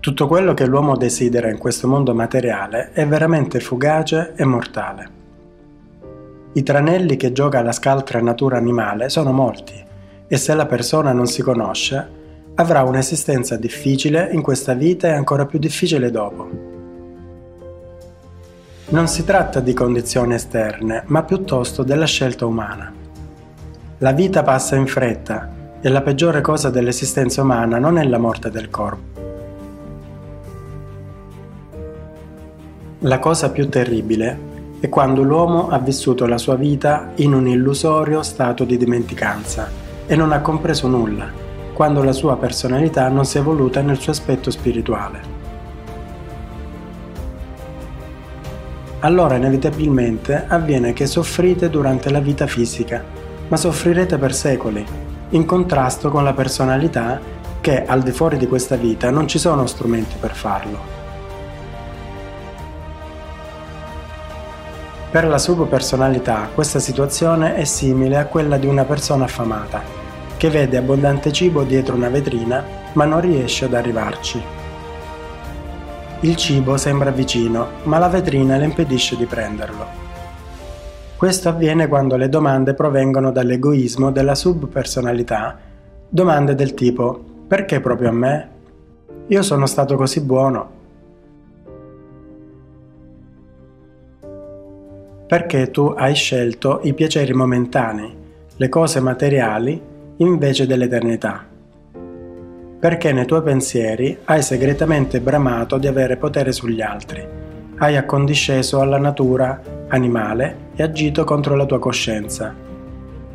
Tutto quello che l'uomo desidera in questo mondo materiale è veramente fugace e mortale. I tranelli che gioca alla scaltra natura animale sono molti e se la persona non si conosce, avrà un'esistenza difficile in questa vita e ancora più difficile dopo. Non si tratta di condizioni esterne, ma piuttosto della scelta umana. La vita passa in fretta e la peggiore cosa dell'esistenza umana non è la morte del corpo. La cosa più terribile è quando l'uomo ha vissuto la sua vita in un illusorio stato di dimenticanza e non ha compreso nulla, quando la sua personalità non si è evoluta nel suo aspetto spirituale. Allora inevitabilmente avviene che soffrite durante la vita fisica ma soffrirete per secoli, in contrasto con la personalità che al di fuori di questa vita non ci sono strumenti per farlo. Per la subpersonalità questa situazione è simile a quella di una persona affamata, che vede abbondante cibo dietro una vetrina ma non riesce ad arrivarci. Il cibo sembra vicino, ma la vetrina le impedisce di prenderlo. Questo avviene quando le domande provengono dall'egoismo della subpersonalità, domande del tipo perché proprio a me? Io sono stato così buono. Perché tu hai scelto i piaceri momentanei, le cose materiali, invece dell'eternità? Perché nei tuoi pensieri hai segretamente bramato di avere potere sugli altri, hai accondisceso alla natura animale e agito contro la tua coscienza,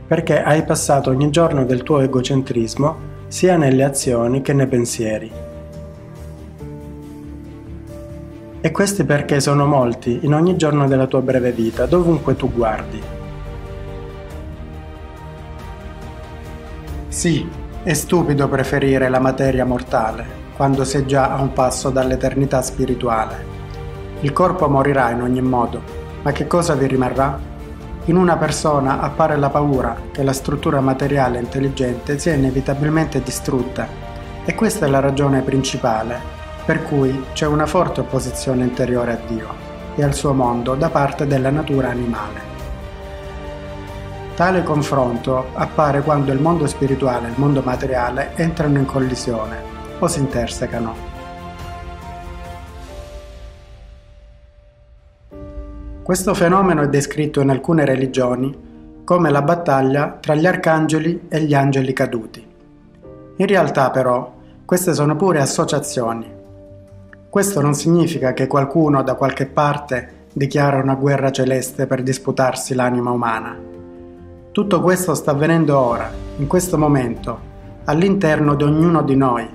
perché hai passato ogni giorno del tuo egocentrismo sia nelle azioni che nei pensieri. E questi perché sono molti in ogni giorno della tua breve vita, dovunque tu guardi. Sì, è stupido preferire la materia mortale quando sei già a un passo dall'eternità spirituale. Il corpo morirà in ogni modo, ma che cosa vi rimarrà? In una persona appare la paura che la struttura materiale intelligente sia inevitabilmente distrutta e questa è la ragione principale per cui c'è una forte opposizione interiore a Dio e al suo mondo da parte della natura animale. Tale confronto appare quando il mondo spirituale e il mondo materiale entrano in collisione o si intersecano Questo fenomeno è descritto in alcune religioni come la battaglia tra gli arcangeli e gli angeli caduti. In realtà però queste sono pure associazioni. Questo non significa che qualcuno da qualche parte dichiara una guerra celeste per disputarsi l'anima umana. Tutto questo sta avvenendo ora, in questo momento, all'interno di ognuno di noi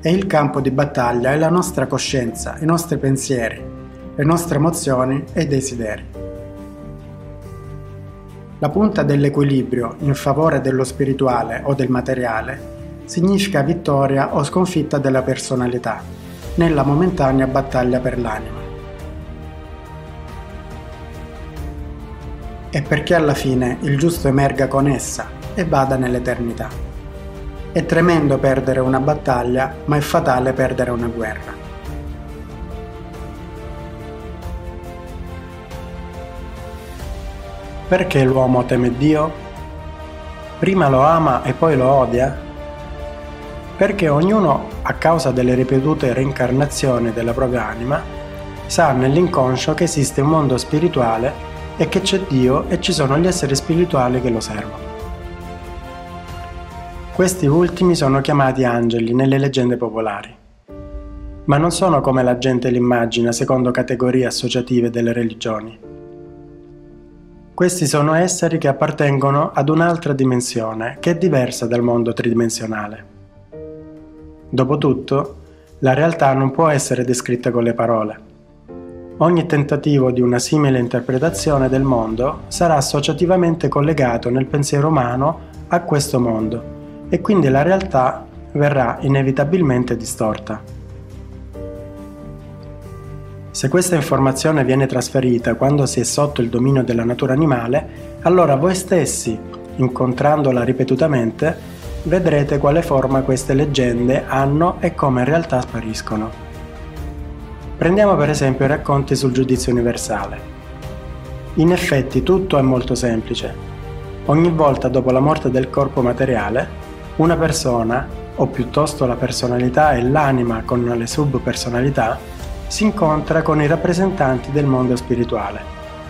e il campo di battaglia è la nostra coscienza, i nostri pensieri, le nostre emozioni e desideri. La punta dell'equilibrio in favore dello spirituale o del materiale significa vittoria o sconfitta della personalità nella momentanea battaglia per l'anima. E perché alla fine il giusto emerga con essa e vada nell'eternità. È tremendo perdere una battaglia, ma è fatale perdere una guerra. Perché l'uomo teme Dio? Prima lo ama e poi lo odia? Perché ognuno, a causa delle ripetute reincarnazioni della propria anima, sa nell'inconscio che esiste un mondo spirituale e che c'è Dio e ci sono gli esseri spirituali che lo servono. Questi ultimi sono chiamati angeli nelle leggende popolari, ma non sono come la gente li immagina secondo categorie associative delle religioni. Questi sono esseri che appartengono ad un'altra dimensione che è diversa dal mondo tridimensionale. Dopotutto, la realtà non può essere descritta con le parole. Ogni tentativo di una simile interpretazione del mondo sarà associativamente collegato nel pensiero umano a questo mondo e quindi la realtà verrà inevitabilmente distorta. Se questa informazione viene trasferita quando si è sotto il dominio della natura animale, allora voi stessi, incontrandola ripetutamente, vedrete quale forma queste leggende hanno e come in realtà spariscono. Prendiamo per esempio i racconti sul giudizio universale. In effetti tutto è molto semplice. Ogni volta dopo la morte del corpo materiale, una persona, o piuttosto la personalità e l'anima con le subpersonalità, si incontra con i rappresentanti del mondo spirituale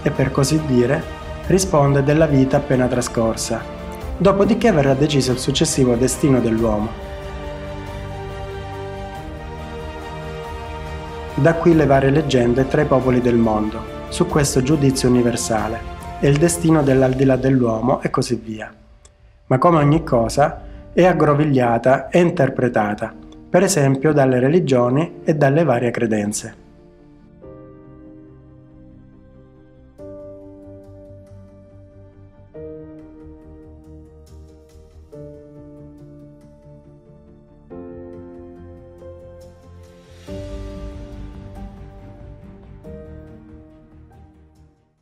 e per così dire risponde della vita appena trascorsa. Dopodiché verrà deciso il successivo destino dell'uomo. Da qui le varie leggende tra i popoli del mondo, su questo giudizio universale, e il destino dell'aldilà dell'uomo e così via. Ma come ogni cosa, è aggrovigliata e interpretata, per esempio dalle religioni e dalle varie credenze.